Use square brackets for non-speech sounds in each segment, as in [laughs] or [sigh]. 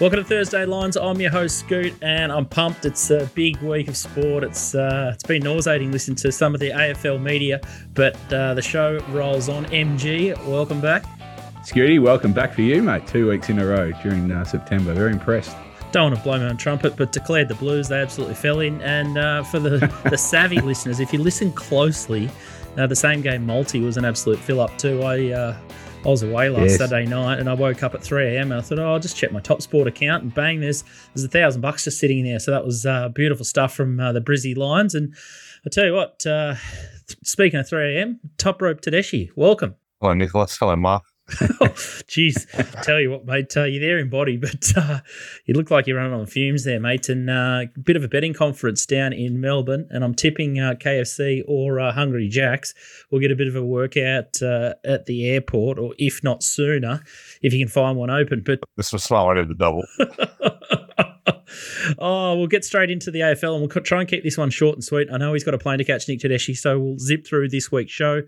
Welcome to Thursday Lines. I'm your host Scoot, and I'm pumped. It's a big week of sport. It's uh, it's been nauseating listening to some of the AFL media, but uh, the show rolls on. MG, welcome back. Scooty, welcome back for you, mate. Two weeks in a row during uh, September. Very impressed. Don't want to blow my own trumpet, but declared the Blues. They absolutely fell in. And uh, for the, the [laughs] savvy listeners, if you listen closely, uh, the same game multi was an absolute fill up too. I uh, I was away last yes. Saturday night and I woke up at 3 a.m. and I thought, oh, I'll just check my top sport account and bang, there's there's a thousand bucks just sitting there. So that was uh, beautiful stuff from uh, the Brizzy Lions. And I tell you what, uh, speaking of 3 a.m., top rope Tedeschi, welcome. Hello, Nicholas. Hello, Mark. [laughs] Jeez, tell you what, mate, uh, you're there in body, but uh, you look like you're running on fumes there, mate. And a uh, bit of a betting conference down in Melbourne, and I'm tipping uh, KFC or uh, Hungry Jacks. We'll get a bit of a workout uh, at the airport, or if not sooner, if you can find one open. But this was smart. I did the double. [laughs] oh, we'll get straight into the AFL and we'll try and keep this one short and sweet. I know he's got a plane to catch Nick Tedeschi, so we'll zip through this week's show.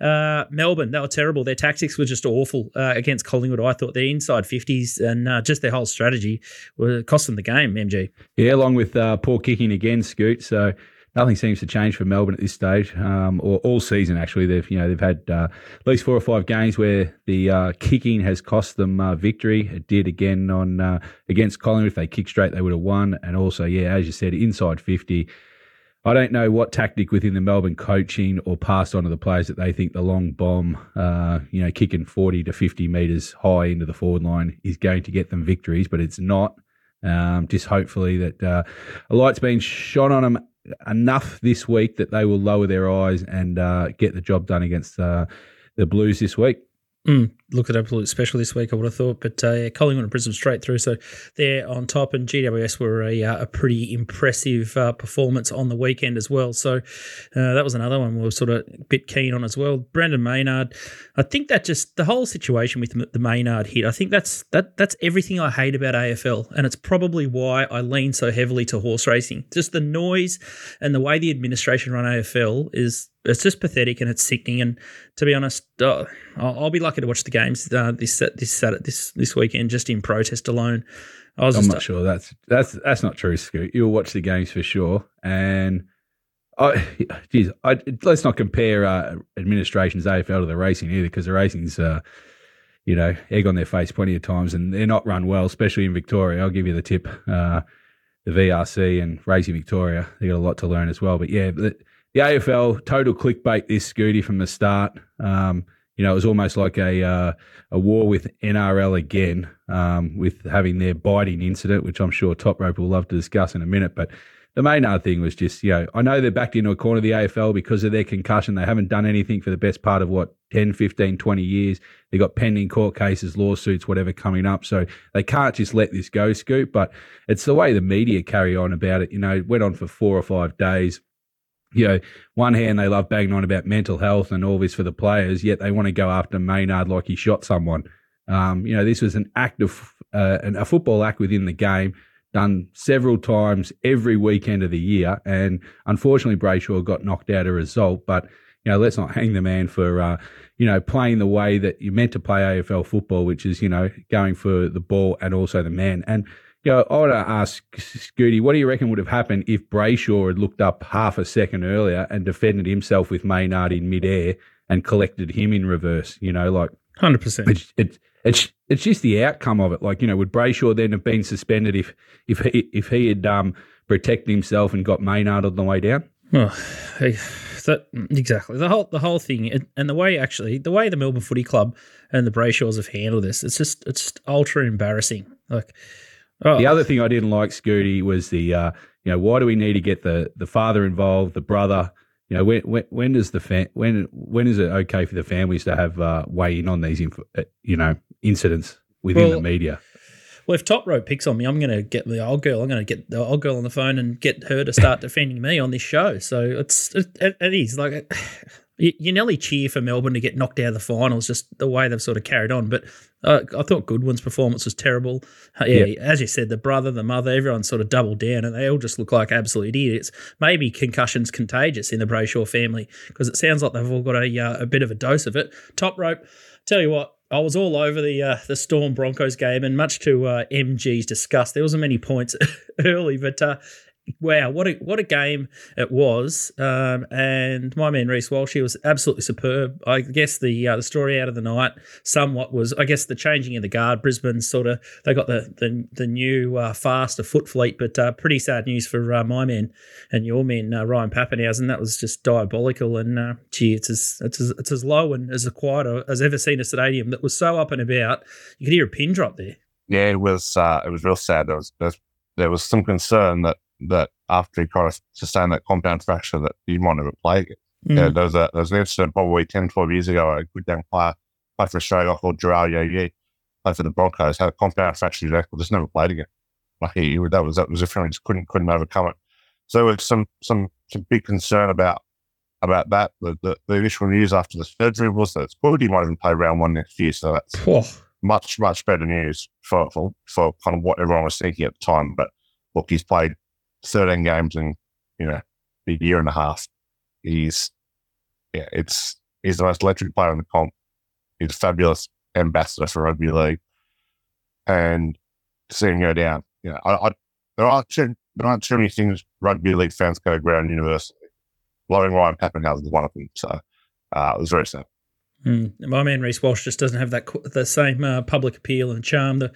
Uh, Melbourne, they were terrible. Their tactics were just awful uh, against Collingwood. I thought their inside 50s and uh, just their whole strategy were costing the game, MG. Yeah, along with uh, poor kicking again, Scoot. So nothing seems to change for Melbourne at this stage, um, or all season actually. They've you know they've had uh, at least four or five games where the uh, kicking has cost them uh, victory. It did again on uh, against Collingwood. If they kicked straight, they would have won. And also, yeah, as you said, inside fifty. I don't know what tactic within the Melbourne coaching or passed on to the players that they think the long bomb, uh, you know, kicking 40 to 50 metres high into the forward line is going to get them victories, but it's not. Um, just hopefully that uh, a light's been shone on them enough this week that they will lower their eyes and uh, get the job done against uh, the Blues this week. Mm, looked at absolute special this week, I would have thought. But uh, yeah, Collingwood and Brisbane straight through. So they're on top, and GWS were a, uh, a pretty impressive uh, performance on the weekend as well. So uh, that was another one we were sort of a bit keen on as well. Brayden Maynard, I think that just the whole situation with the Maynard hit, I think that's that that's everything I hate about AFL, and it's probably why I lean so heavily to horse racing. Just the noise and the way the administration run AFL is it's just pathetic and it's sickening. And to be honest, uh, I'll, be lucky to watch the games uh, this this Saturday, this this weekend just in protest alone. I was I'm not sure that's that's that's not true, Scoot. You'll watch the games for sure, and I, [laughs] geez, I, let's not compare uh, administration's AFL to the racing either, because the racing's. Uh, you know, egg on their face plenty of times, and they're not run well, especially in Victoria. I'll give you the tip. Uh, the VRC and Racing Victoria, they got a lot to learn as well. But yeah, the AFL total clickbait this Scooty from the start. Um, you know, it was almost like a uh, a war with NRL again, um, with having their biting incident, which I'm sure Top Rope will love to discuss in a minute. But the main other thing was just, you know, I know they're backed into a corner of the AFL because of their concussion. They haven't done anything for the best part of what 10, 15, 20 years. They've got pending court cases, lawsuits, whatever coming up. So they can't just let this go, Scoot. But it's the way the media carry on about it. You know, it went on for four or five days you know, one hand they love banging on about mental health and all this for the players, yet they want to go after Maynard like he shot someone. Um, you know, this was an act of uh, a football act within the game, done several times every weekend of the year, and unfortunately Brayshaw got knocked out a result. But you know, let's not hang the man for uh, you know playing the way that you're meant to play AFL football, which is you know going for the ball and also the man and you know, I want to ask Scooty, what do you reckon would have happened if Brayshaw had looked up half a second earlier and defended himself with Maynard in midair and collected him in reverse? You know, like hundred percent. It's, it's it's it's just the outcome of it. Like you know, would Brayshaw then have been suspended if if he if he had um, protected himself and got Maynard on the way down? Oh, that, exactly the whole the whole thing and the way actually the way the Melbourne Footy Club and the Brayshaws have handled this, it's just it's just ultra embarrassing. Like Oh. The other thing I didn't like, Scooty, was the uh, you know why do we need to get the the father involved, the brother? You know when when, when does the fa- when when is it okay for the families to have uh, weigh in on these inf- uh, you know incidents within well, the media? Well, if Top Rope picks on me, I'm going to get the old girl. I'm going to get the old girl on the phone and get her to start [laughs] defending me on this show. So it's it, it is like you, you nearly cheer for Melbourne to get knocked out of the finals, just the way they've sort of carried on. But uh, I thought Goodwin's performance was terrible. Uh, yeah, yep. as you said, the brother, the mother, everyone sort of doubled down, and they all just look like absolute idiots. Maybe concussion's contagious in the Brayshaw family because it sounds like they've all got a uh, a bit of a dose of it. Top rope. Tell you what, I was all over the uh, the Storm Broncos game, and much to uh, MG's disgust, there wasn't many points [laughs] early, but uh, wow, what a what a game it was! Um, and my man Reece Walsh, he was absolutely superb. I guess the uh, the story out of the night somewhat was, I guess, the changing of the guard. Brisbane sort of they got the the, the new uh, faster foot fleet, but uh, pretty sad news for uh, my man and your man uh, Ryan Papenhuyzen. That was just diabolical. And uh, gee, it's as it's as, it's as low and as quiet as ever seen a stadium that was so up and about. You could hear a pin drop there. Yeah, it was it was real sad. There was there was some concern that that after he kind of sustained that compound fracture that he might never play again. Mm. Yeah, there was, a, there was an incident probably 10, 12 years ago. A good young player played for Australia called Gerard Ye played for the Broncos, had a compound fracture in his ankle, just never played again. Like he, that was that was a feeling just couldn't couldn't overcome it. So there was some some some big concern about about that. The, the, the initial news after the surgery was that it's good. He might even play round one next year. So that's oh. much much better news for, for for kind of what everyone was thinking at the time. But look, he's played 13 games in, you know, a year and a half. He's, yeah, it's, he's the most electric player in the comp. He's a fabulous ambassador for rugby league. And to see him go down, you know, I, I there aren't too, there aren't too many things rugby league fans go around university. Blowing Ryan Papenhuyzen is one of them. So uh, it was very sad. Mm. My man Reece Walsh just doesn't have that the same uh, public appeal and charm. The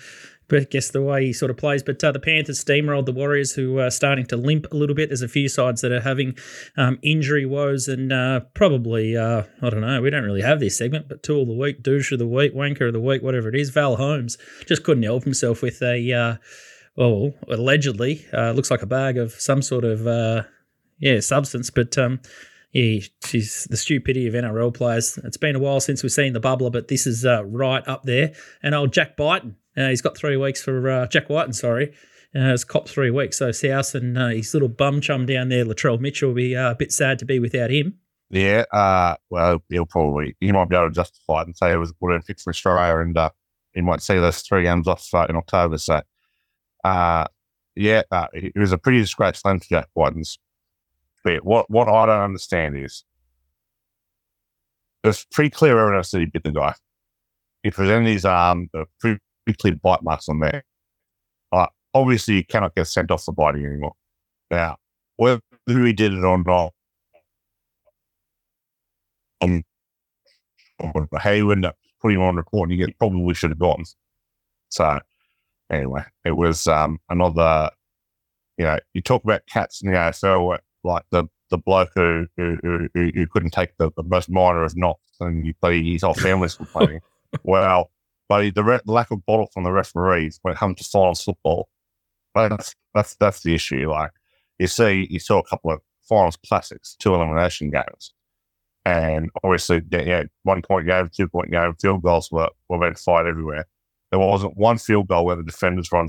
I guess the way he sort of plays. But uh, the Panthers steamrolled the Warriors, who are starting to limp a little bit. There's a few sides that are having um, injury woes, and uh, probably uh, I don't know. We don't really have this segment, but tool of the week, douche of the week, wanker of the week, whatever it is. Val Holmes just couldn't help himself with a uh, well, allegedly uh, looks like a bag of some sort of uh, yeah substance, but. Um, yeah, she's the stupidity of NRL players. It's been a while since we've seen the bubbler, but this is uh, right up there. And old Jack Beighton, uh, he's got three weeks for uh, Jack Wighton, sorry. Uh, it's cop three weeks. So South and uh, his little bum chum down there, Latrell Mitchell, will be uh, a bit sad to be without him. Yeah, uh, well, he'll probably, he might be able to justify it and say it was a good fit for Australia and he might see those three games off in October. So, yeah, it was a pretty disgraceful end for Jack Wighton's. But what, what I don't understand is there's pretty clear evidence that he bit the guy. He presented his arm, the pretty clear bite marks on there. Uh, obviously, you cannot get sent off for biting anymore. Now, whether he did it or not, um, how you end up putting him on report, you get probably should have gotten. So, anyway, it was um, another. You know, you talk about cats in the AFL, like the the bloke who who, who, who couldn't take the, the most minor of knocks, and you, but his whole family's complaining. [laughs] well, but the re- lack of bottle from the referees when it comes to finals football, that's that's that's the issue. Like you see, you saw a couple of finals classics, two elimination games, and obviously, yeah, one point game, two point game, field goals were were being fired everywhere. There wasn't one field goal where the defenders run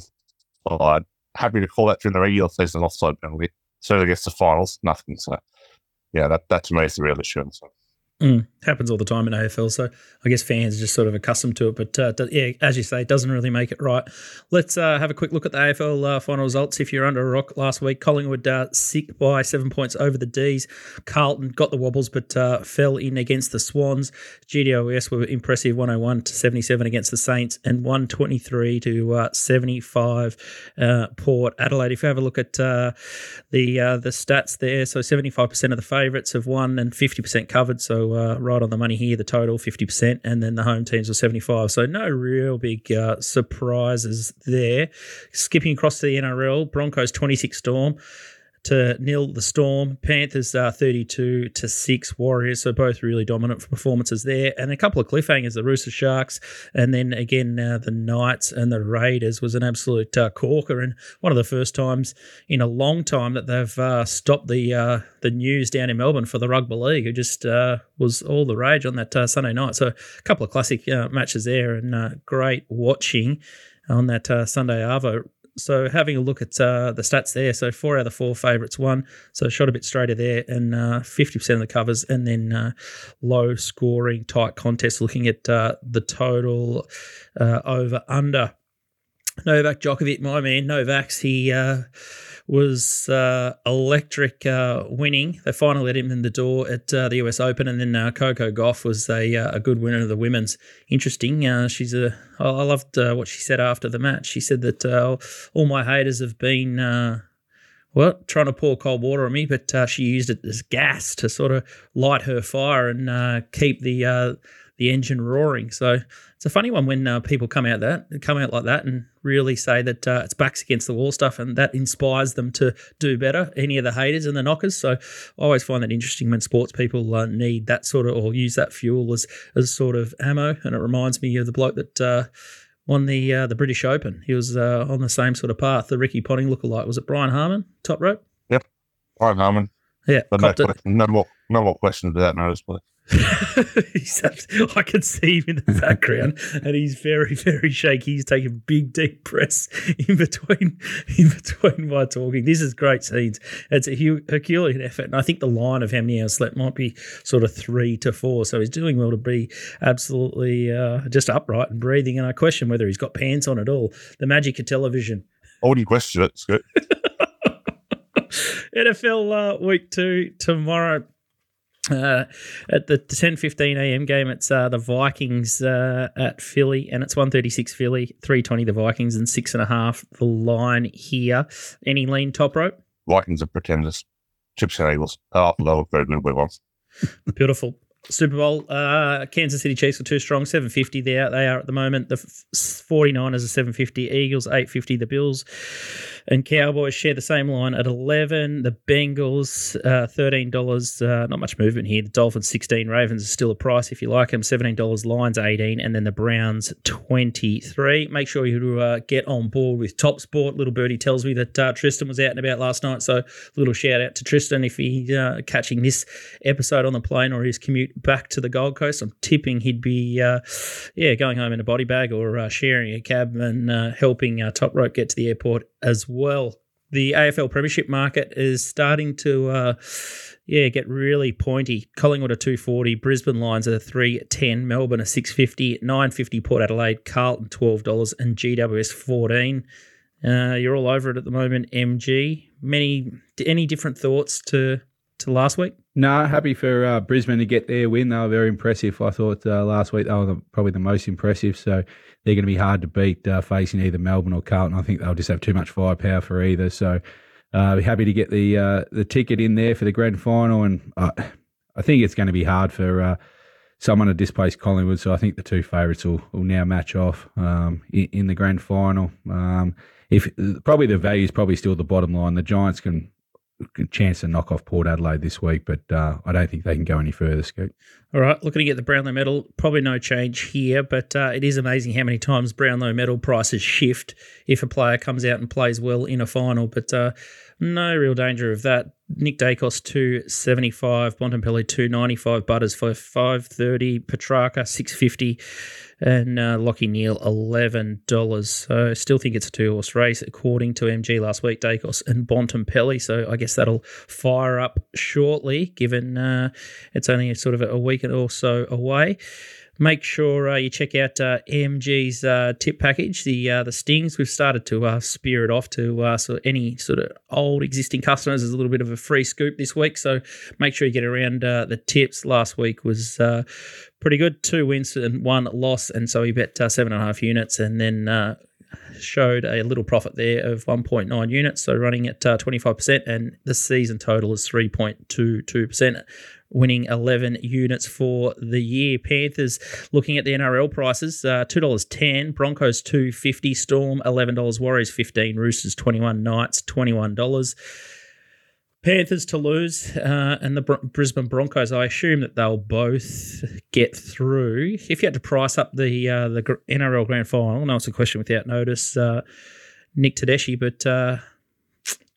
side. Happy to call that during the regular season offside penalty. So against the finals, nothing. So yeah, that that to me is the real issue. So. Mm, happens all the time in AFL, so I guess fans are just sort of accustomed to it. But uh, yeah, as you say, it doesn't really make it right. Let's uh, have a quick look at the AFL uh, final results. If you're under a rock last week, Collingwood uh, sick by seven points over the D's. Carlton got the wobbles, but uh, fell in against the Swans. GWS were impressive, 101 to 77 against the Saints, and 123 to uh, 75 Port Adelaide. If you have a look at the the stats there, so 75% of the favourites have won and 50% covered. So uh, right on the money here, the total 50%, and then the home teams were 75. So no real big uh, surprises there. Skipping across to the NRL, Broncos 26 Storm to nil the Storm. Panthers uh, 32 to 6 Warriors. So both really dominant performances there. And a couple of cliffhangers, the Rooster Sharks, and then again uh, the Knights and the Raiders was an absolute uh, corker. And one of the first times in a long time that they've uh, stopped the uh, the news down in Melbourne for the Rugby League, who just uh, was all the rage on that Sunday night. So a couple of classic matches there and great watching on that Sunday Arvo so having a look at uh, the stats there, so four out of the four favourites won, so shot a bit straighter there, and uh, fifty percent of the covers, and then uh, low scoring tight contest. Looking at uh, the total uh, over under. Novak Djokovic, my man, Novak's he was uh, electric uh, winning. They finally let him in the door at uh, the US Open, and then uh, Coco Gauff was a uh, a good winner of the women's. Interesting. Uh, she's a. I loved what she said after the match. She said that all my haters have been. well, trying to pour cold water on me, but she used it as gas to sort of light her fire and keep the the engine roaring. So it's a funny one when uh, people come out that come out like that and really say that uh, it's backs against the wall stuff, and that inspires them to do better. Any of the haters and the knockers. So I always find that interesting when sports people uh, need that sort of or use that fuel as as sort of ammo, and it reminds me of the bloke that. Uh, won the uh, the British Open. He was uh, on the same sort of path. The Ricky Ponting lookalike was it Brian Harman, top rope? Yep, Brian Harman. Yeah, no, no, more no more questions about notice, please. [laughs] I can see him in the background, [laughs] and he's very, very shaky. He's taking big, deep breaths [laughs] in between, in between my talking. This is great scenes. It's a Herculean effort, and I think the line of how many hours slept might be sort of three to four. So he's doing well to be absolutely uh, just upright and breathing. And I question whether he's got pants on at all. The magic of television. I wouldn't question it. It's good. NFL uh, week two tomorrow. Uh, at the 10:15 a.m. game, it's uh, the Vikings uh, at Philly, and it's 136 Philly, 320 the Vikings, and six and a half the line here. Any lean top rope? Vikings are pretenders. Chips and Eagles. Oh, lower very good ones. Beautiful. Super Bowl, uh, Kansas City Chiefs are too strong, 750 there. They are at the moment. The 49ers are 750, Eagles 850, the Bills and Cowboys share the same line at 11. The Bengals, uh, $13. Uh, not much movement here. The Dolphins, 16. Ravens are still a price if you like them. $17. Lions, 18. And then the Browns, 23. Make sure you uh, get on board with Top Sport. Little Birdie tells me that uh, Tristan was out and about last night. So a little shout out to Tristan if he's uh, catching this episode on the plane or his commute back to the Gold Coast. I'm tipping he'd be, uh, yeah, going home in a body bag or sharing a cab and helping Top Rope get to the airport as well. The AFL Premiership market is starting to, uh, yeah, get really pointy. Collingwood a 240, Brisbane Lions a 310, Melbourne a 650, 950 Port Adelaide, Carlton $12, and GWS 14. Uh, you're all over it at the moment, MG. Many, any different thoughts to to last week? No, happy for uh, Brisbane to get their win. They were very impressive. I thought uh, last week they were the, probably the most impressive. So they're going to be hard to beat uh, facing either Melbourne or Carlton. I think they'll just have too much firepower for either. So uh, happy to get the uh, the ticket in there for the grand final. And uh, I think it's going to be hard for someone to displace Collingwood. So I think the two favourites will, will now match off um, in, in, the grand final. Um, if probably the value is probably still the bottom line. The Giants can chance to knock off Port Adelaide this week, but uh, I don't think they can go any further, Scoot. All right, looking to get the Brownlow medal, probably no change here, but uh, it is amazing how many times Brownlow medal prices shift if a player comes out and plays well in a final, but uh, no real danger of that. Nick Daicos, 275, Bontempelli, 295, Butters, for 530, Petracca, 650 and uh, Neale eleven dollars. So I still think it's a two horse race according to MG last week. Daicos and Bontempelli. So I guess that'll fire up shortly, given uh, it's only sort of a week or so away make sure uh, you check out uh, MG's uh, tip package, the uh, the stings. We've started to uh, spear it off to uh, so any sort of old existing customers. There's a little bit of a free scoop this week, so make sure you get around the tips. Last week was pretty good, two wins and one loss, and so we bet seven and a half units, and then. Showed a little profit there of 1.9 units, so running at 25%, and the season total is 3.22% winning 11 units for the year. Panthers looking at the NRL prices, uh, $2.10, Broncos 250 Storm $11, Warriors 15 Roosters 21 Knights $21. Panthers to lose, uh, and the Br- Brisbane Broncos. I assume that they'll both get through. If you had to price up the uh, the NRL Grand Final, I know it's a question without notice, uh, Nick Tedeschi, but uh,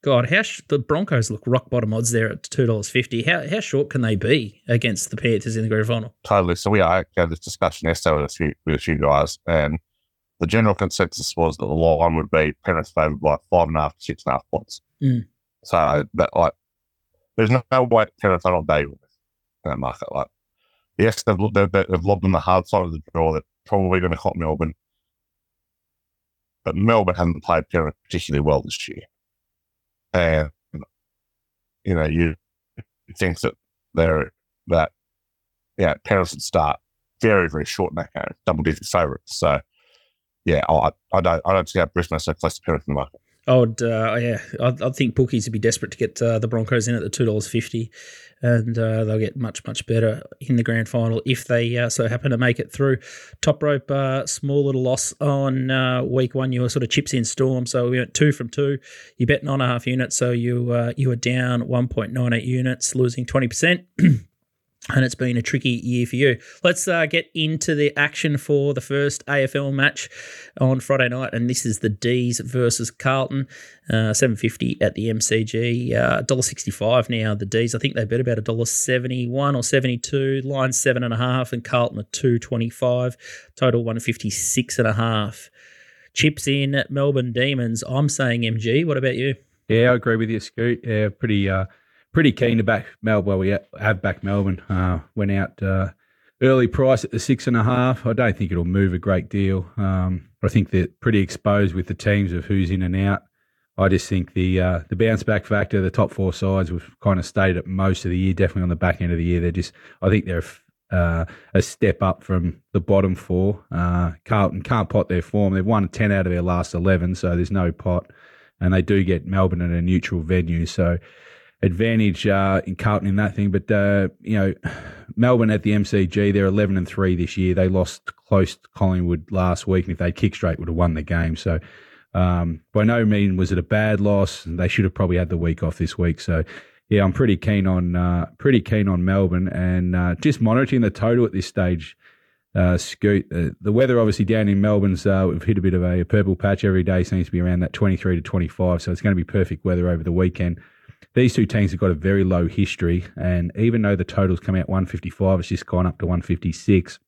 God, how sh- the Broncos look rock bottom odds there at two dollars fifty. How how short can they be against the Panthers in the grand final? Totally. So we had this discussion yesterday with a few with a few guys, and the general consensus was that the line would be Penrith favoured by five and a half, six and a half points. Mm. So that like, there's no, no way are on day with in that market. Like, yes, they've, they've, they've lobbed on the hard side of the draw. They're probably going to hot Melbourne, but Melbourne haven't played Penrith particularly well this year. and you know you think that they're that yeah Penrith would start very very short in that game, double digit favourites. So yeah, I, I don't I don't see how Brisbane are so close to Penrith in the market. I would, uh, yeah, I, I think bookies would be desperate to get uh, the Broncos in at the two dollars fifty, and uh, they'll get much much better in the grand final if they uh, so happen to make it through. Top rope, uh, small little loss on uh, week one. You were sort of chips in storm, so we went two from two. You bet nine and a half units, so you you were down one point nine eight units, losing twenty percent. [clears throat] and it's been a tricky year for you. Let's uh, get into the action for the first AFL match on Friday night, and this is the D's versus Carlton, uh, seven fifty at the MCG, uh, dollar sixty five now. The D's, I think they bet about a dollar seventy one or seventy two. Line seven and a half, and Carlton at two twenty five. Total one fifty six and a half. Chips in Melbourne Demons. I'm saying MG. What about you? Yeah, I agree with you, Scoot. Yeah, pretty uh, pretty keen to back Melbourne. We have back Melbourne. Uh, went out uh, early price at the six and a half. I don't think it'll move a great deal. Um, I think they're pretty exposed with the teams of who's in and out. I just think the uh, the bounce back factor, the top four sides, we've kind of stayed at most of the year. Definitely on the back end of the year, they're just. I think they're uh, a step up from the bottom four. Uh, Carlton can't pot their form. They've won ten out of their last eleven, so there's no pot, and they do get Melbourne at a neutral venue. So advantage uh, in Carlton in that thing. But uh, you know, Melbourne at the MCG, they're eleven and three this year. They lost close to Collingwood last week, and if they kick straight, would have won the game. So. Um, by no means was it a bad loss. They should have probably had the week off this week. So, yeah, I'm pretty keen on uh, pretty keen on Melbourne and uh, just monitoring the total at this stage. Uh, Scoot, uh, the weather obviously down in Melbourne's uh, we've hit a bit of a, a, purple patch every day. Seems to be around that 23 to 25, so it's going to be perfect weather over the weekend these two teams have got a very low history, and even though the totals come out 155, it's just gone up to 156.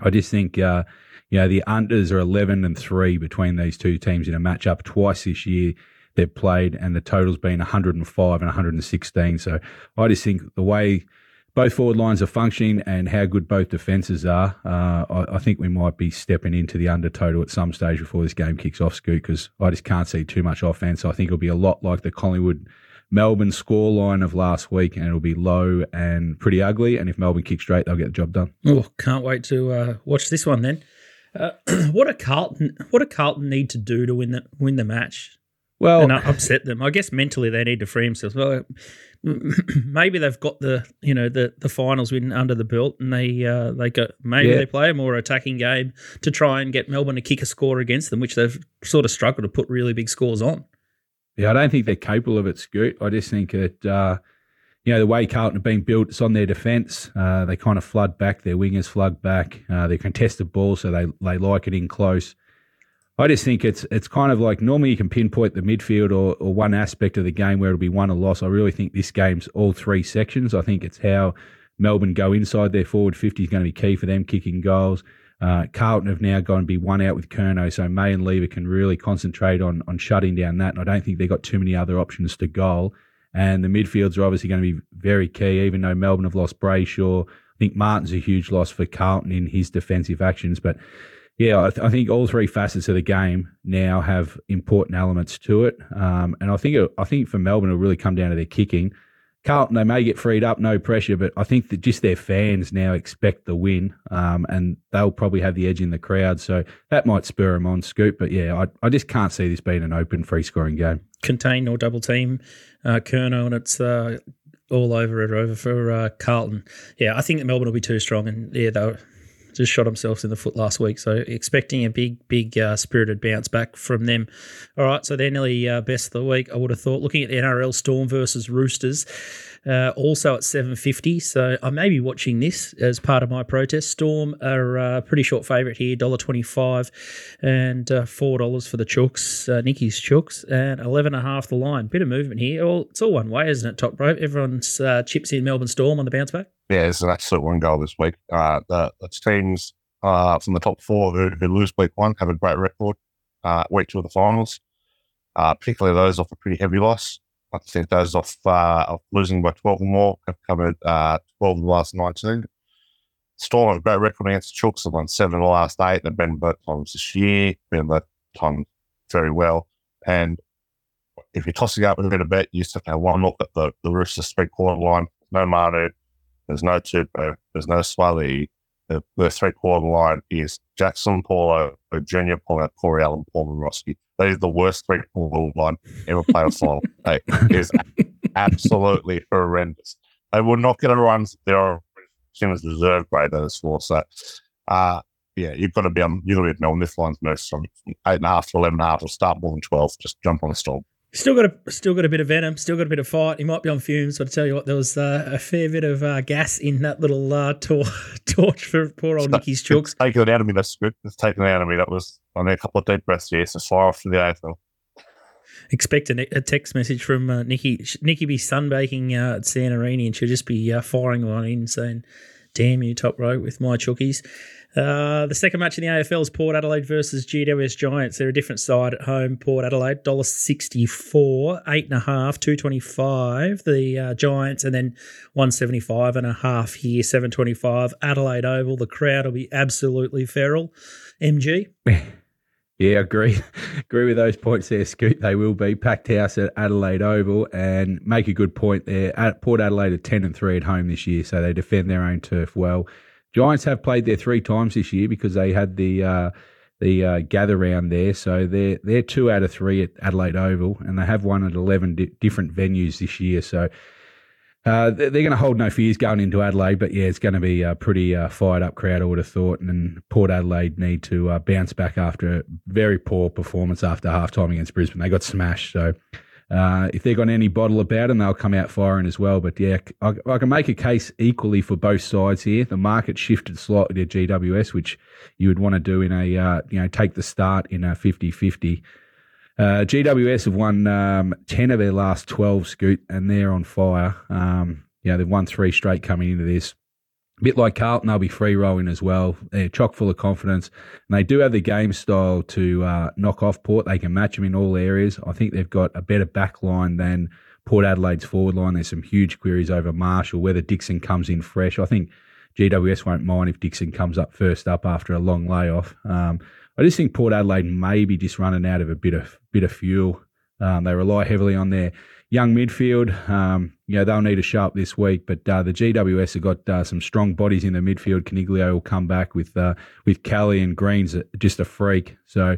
I just think, uh, you know, the unders are 11 and three between these two teams in a matchup twice this year. They've played, and the total's been 105 and 116. So I just think the way both forward lines are functioning and how good both defences are, uh, I, I, think we might be stepping into the under total at some stage before this game kicks off, Scoot, because I just can't see too much offense. I think it'll be a lot like the Collingwood Melbourne scoreline of last week, and it'll be low and pretty ugly. And if Melbourne kick straight, they'll get the job done. Oh, can't wait to uh, watch this one then. Uh, [clears throat] what a Carlton! What a Carlton need to do to win the win the match? Well, and upset them. I guess mentally they need to free themselves. Well, [clears throat] maybe they've got the you know the the finals win under the belt, and they uh, they go maybe yeah. they play a more attacking game to try and get Melbourne to kick a score against them, which they've sort of struggled to put really big scores on. Yeah, I don't think they're capable of it, Scoot. I just think that, uh, you know, the way Carlton have been built, it's on their defence. Uh, they kind of flood back, their wingers flood back. Uh, they contest the ball, so they, they like it in close. I just think it's it's kind of like normally you can pinpoint the midfield or, or one aspect of the game where it'll be won or loss. I really think this game's all three sections. I think it's how Melbourne go inside their forward 50 is going to be key for them kicking goals. Uh, Carlton have now gone to be one out with Curnow, so May and Lever can really concentrate on on shutting down that. And I don't think they've got too many other options to goal. And the midfields are obviously going to be very key, even though Melbourne have lost Brayshaw. I think Martin's a huge loss for Carlton in his defensive actions. But yeah, I, th- I think all three facets of the game now have important elements to it. Um, and I think it, I think for Melbourne, it'll really come down to their kicking. Carlton, they may get freed up, no pressure, but I think that just their fans now expect the win, um, and they'll probably have the edge in the crowd. So that might spur them on, Scoot. But yeah, I, I just can't see this being an open, free scoring game. Contain or double team uh, Curnow, and it's uh, all over it over for uh, Carlton. Yeah, I think Melbourne will be too strong, and yeah, they'll just shot themselves in the foot last week. So expecting a big, big uh, spirited bounce back from them. All right, so they're nearly uh, best of the week. I would have thought. Looking at the NRL Storm versus Roosters, uh, also at 750. So I may be watching this as part of my protest. Storm are a uh, pretty short favourite here, $1.25 and uh, $4 for the Chooks, uh, Nicky's Chooks, and 11.5 the line. Bit of movement here. All, it's all one way, isn't it, top rope? Everyone's uh, chips in Melbourne Storm on the bounce back. Yeah, it's an absolute one goal this week. Uh, the, the teams uh, from the top four who, who, lose week one have a great record uh, week two of the finals, particularly those off a pretty heavy loss. Those off, uh, off losing by 12 or more have covered uh, 12 of the last 19. Storm have a great record against the Chooks. They've won seven of the last eight. They've been both times this year, been both times very well. And if you're tossing up a bit of bet, you just have to have one look at the, the Roosters three quarter line. No Manu, there's no Tupou, there's no Swally. The, the three quarter line is Jaxson Paulo, Junior Paulo, Corey Allan, Paul Momirovski. That is the worst three quarter line ever played a final. [laughs] Hey, it is absolutely horrendous. They will not get a run. They are Simmons deserved by those four. So, uh, yeah, you've got to be on. You've got to be on this line's most from eight and a half to eleven and a half. Or start more than twelve. Just jump on the stall. Still got a still got a bit of venom, still got a bit of fight. He might be on fumes, but I tell you what, there was uh, a fair bit of uh, gas in that little uh, tor- [laughs] torch for poor old Nicky's chooks. Taking it out of me, that's good. It's taken it out of me. That was I need a couple of deep breaths. Yes, to fire off to the AFL. Expect a, a text message from uh, Nikki. Nikki be sunbaking uh, at Santorini, and she'll just be uh, firing one in saying, "Damn you, top row with my chookies." Uh, the second match in the AFL is Port Adelaide versus GWS Giants. They're a different side at home. Port Adelaide, dollar sixty four, eight and a half, two twenty five. The uh, Giants, and then one seventy five and a half here, seven twenty five. Adelaide Oval. The crowd will be absolutely feral. MG. [laughs] Yeah, agree. [laughs] agree with those points there, Scoot. They will be packed house at Adelaide Oval, and make a good point there. At Port Adelaide are ten and three at home this year, so they defend their own turf well. Giants have played there three times this year because they had the uh, the uh, gather round there, so they're they're two out of three at Adelaide Oval, and they have won at eleven di- different venues this year. So uh, they're going to hold no fears going into Adelaide, but yeah, it's going to be a pretty uh, fired up crowd, I would have thought. And Port Adelaide need to uh, bounce back after a very poor performance after half time against Brisbane. They got smashed. So uh, if they've got any bottle about them, they'll come out firing as well. But yeah, I, I, can make a case equally for both sides here. The market shifted slightly to GWS, which you would want to do in a, uh, you know, take the start in a 50 50. Uh, GWS have won um, 10 of their last 12, Scoot, and they're on fire. Um, you know, they've won three straight coming into this. A bit like Carlton, they'll be free rolling as well. They're chock full of confidence. And they do have the game style to uh, knock off Port. They can match them in all areas. I think they've got a better back line than Port Adelaide's forward line. There's some huge queries over Marshall, whether Dixon comes in fresh. I think GWS won't mind if Dixon comes up first up after a long layoff. Um, I just think Port Adelaide may be just running out of a bit of bit of fuel. Um, they rely heavily on their young midfield. Um, you know, they'll need a sharp this week, but uh, the GWS have got uh, some strong bodies in the midfield. Coniglio will come back with uh, with Kelly and Green's just a freak. So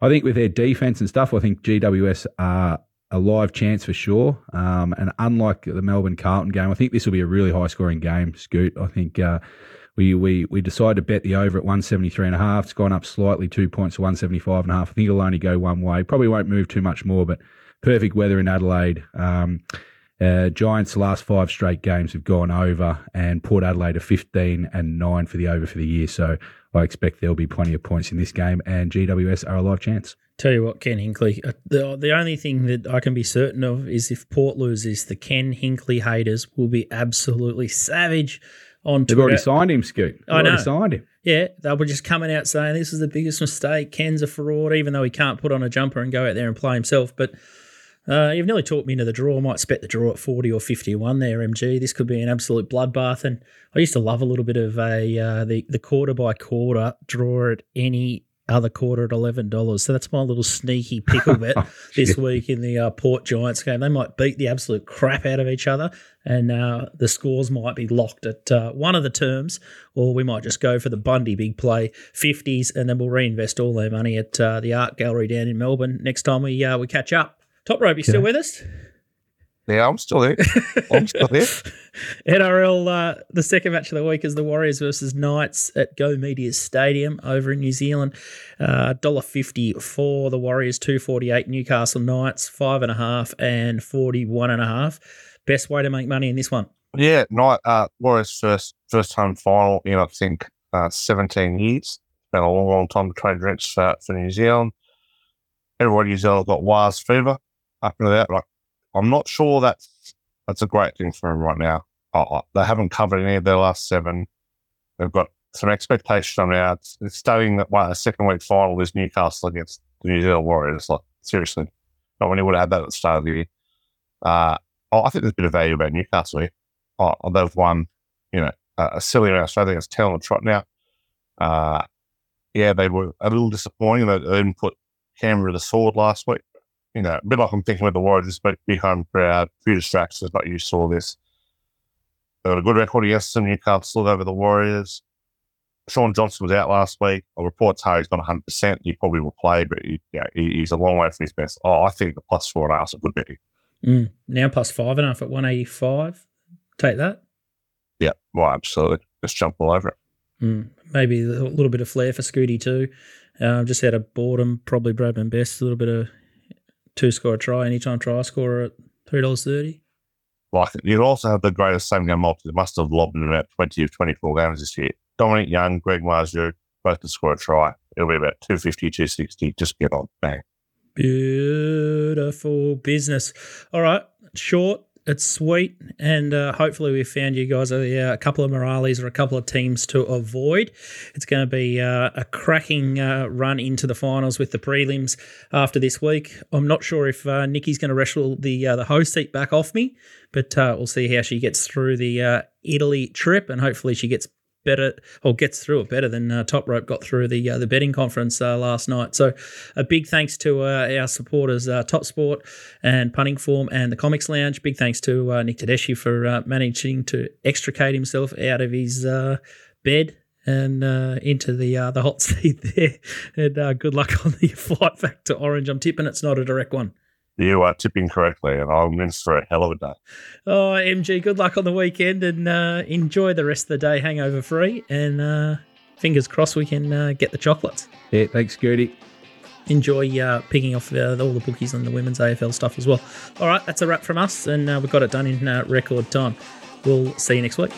I think with their defense and stuff, I think GWS are a live chance for sure. Um, and unlike the Melbourne Carlton game, I think this will be a really high scoring game, Scoot. I think uh, we, we, we decided to bet the over at 173 and a half. It's gone up slightly, two points to 175 and a half. I think it'll only go one way. Probably won't move too much more, but perfect weather in Adelaide. Um, uh, Giants' last five straight games have gone over, and Port Adelaide are 15 and 9 for the over for the year. So I expect there'll be plenty of points in this game, and GWS are a live chance. Tell you what, Ken Hinkley, uh, the, the only thing that I can be certain of is if Port loses, the Ken Hinkley haters will be absolutely savage on They've Twitter. already signed him, Scoot. They've I already know. signed him. Yeah, they were just coming out saying this is the biggest mistake. Ken's a fraud, even though he can't put on a jumper and go out there and play himself. But uh, you've nearly talked me into the draw. I might spec the draw at 40 or 51 there, MG. This could be an absolute bloodbath. And I used to love a little bit of a uh, the, the quarter by quarter draw at any other quarter at $11. So that's my little sneaky pickle bet [laughs] Oh, this week in the uh, Port Giants game. They might beat the absolute crap out of each other, and uh, the scores might be locked at uh, one of the terms, or we might just go for the Bundy big play 50s, and then we'll reinvest all their money at uh, the Art Gallery down in Melbourne next time we uh, we catch up. Top rope, you still with us? Yeah, I'm still there. I'm still there. [laughs] NRL, uh, the second match of the week is the Warriors versus Knights at Go Media Stadium over in New Zealand. Uh, $1.50 for the Warriors, two forty eight. Newcastle Knights, five and a half and forty one and a half. Best way to make money in this one. Yeah, night uh Warriors first first home final in I think uh, seventeen years. Been a long, long time to trade drinks for, for New Zealand. Everybody in New Zealand got Wars fever up into that. Like I'm not sure that's that's a great thing for them right now. They haven't covered any of their last seven. They've got some expectation on now. It's, it's studying that one a second week final is Newcastle against the New Zealand Warriors. Like seriously, not when you would have had that at the start of the year. Uh, oh, I think there's a bit of value about Newcastle here oh, they've won, you know, a, a silly. So I think it's Tell and Trot now. Uh, yeah, they were a little disappointing. They didn't put Canberra to the sword last week. You know, a bit like I'm thinking with the Warriors but home crowd, few distractions, but you saw this. They got a good record against them. Newcastle over the Warriors. Shaun Johnson was out last week. A I reports Harry's not 100%. He probably will play, but he, yeah, he, he's a long way from his best. Oh, I think the plus four and a half is a good bet. Mm. Now plus five and a half at 185. Take that. Yeah, well, absolutely. Just jump all over it. Mm. Maybe a little bit of flair for Scooty too. Um, just out of boredom, probably Bradman Best, a little bit of two score a try, anytime try scorer at $3.30. Like it. You also have the greatest same game multi. They must have lobbed in about 20 of 24 games this year. Dominic Young, Greg Marzhew, both to score a try. It'll be about 250, 260. Just get on. Bang. Beautiful business. All right. Short, it's sweet, and uh, hopefully we found you guys a, a, couple of Morales or a couple of teams to avoid. It's going to be uh, a cracking uh, run into the finals with the prelims after this week. I'm not sure if uh, Nikki's going to wrestle the uh, the host seat back off me, but uh, we'll see how she gets through the Italy trip, and hopefully she gets better or gets through it better than uh, Top Rope got through the uh, the betting conference uh, last night. So a big thanks to uh, our supporters, uh, Top Sport and Punting Form and the Comics Lounge. Big thanks to uh, Nick Tedeschi for managing to extricate himself out of his bed. And into the the hot [laughs] seat there, and good luck on the [laughs] flight back to Orange. I'm tipping it's not a direct one. You are tipping correctly, and I'm in for a hell of a day. Oh, MG, good luck on the weekend and uh, enjoy the rest of the day hangover free. And uh, fingers crossed we can uh, get the chocolates. Yeah, thanks, Gertie. Enjoy uh, picking off uh, all the bookies and the women's AFL stuff as well. All right, that's a wrap from us, and uh, we got it done in record time. We'll see you next week.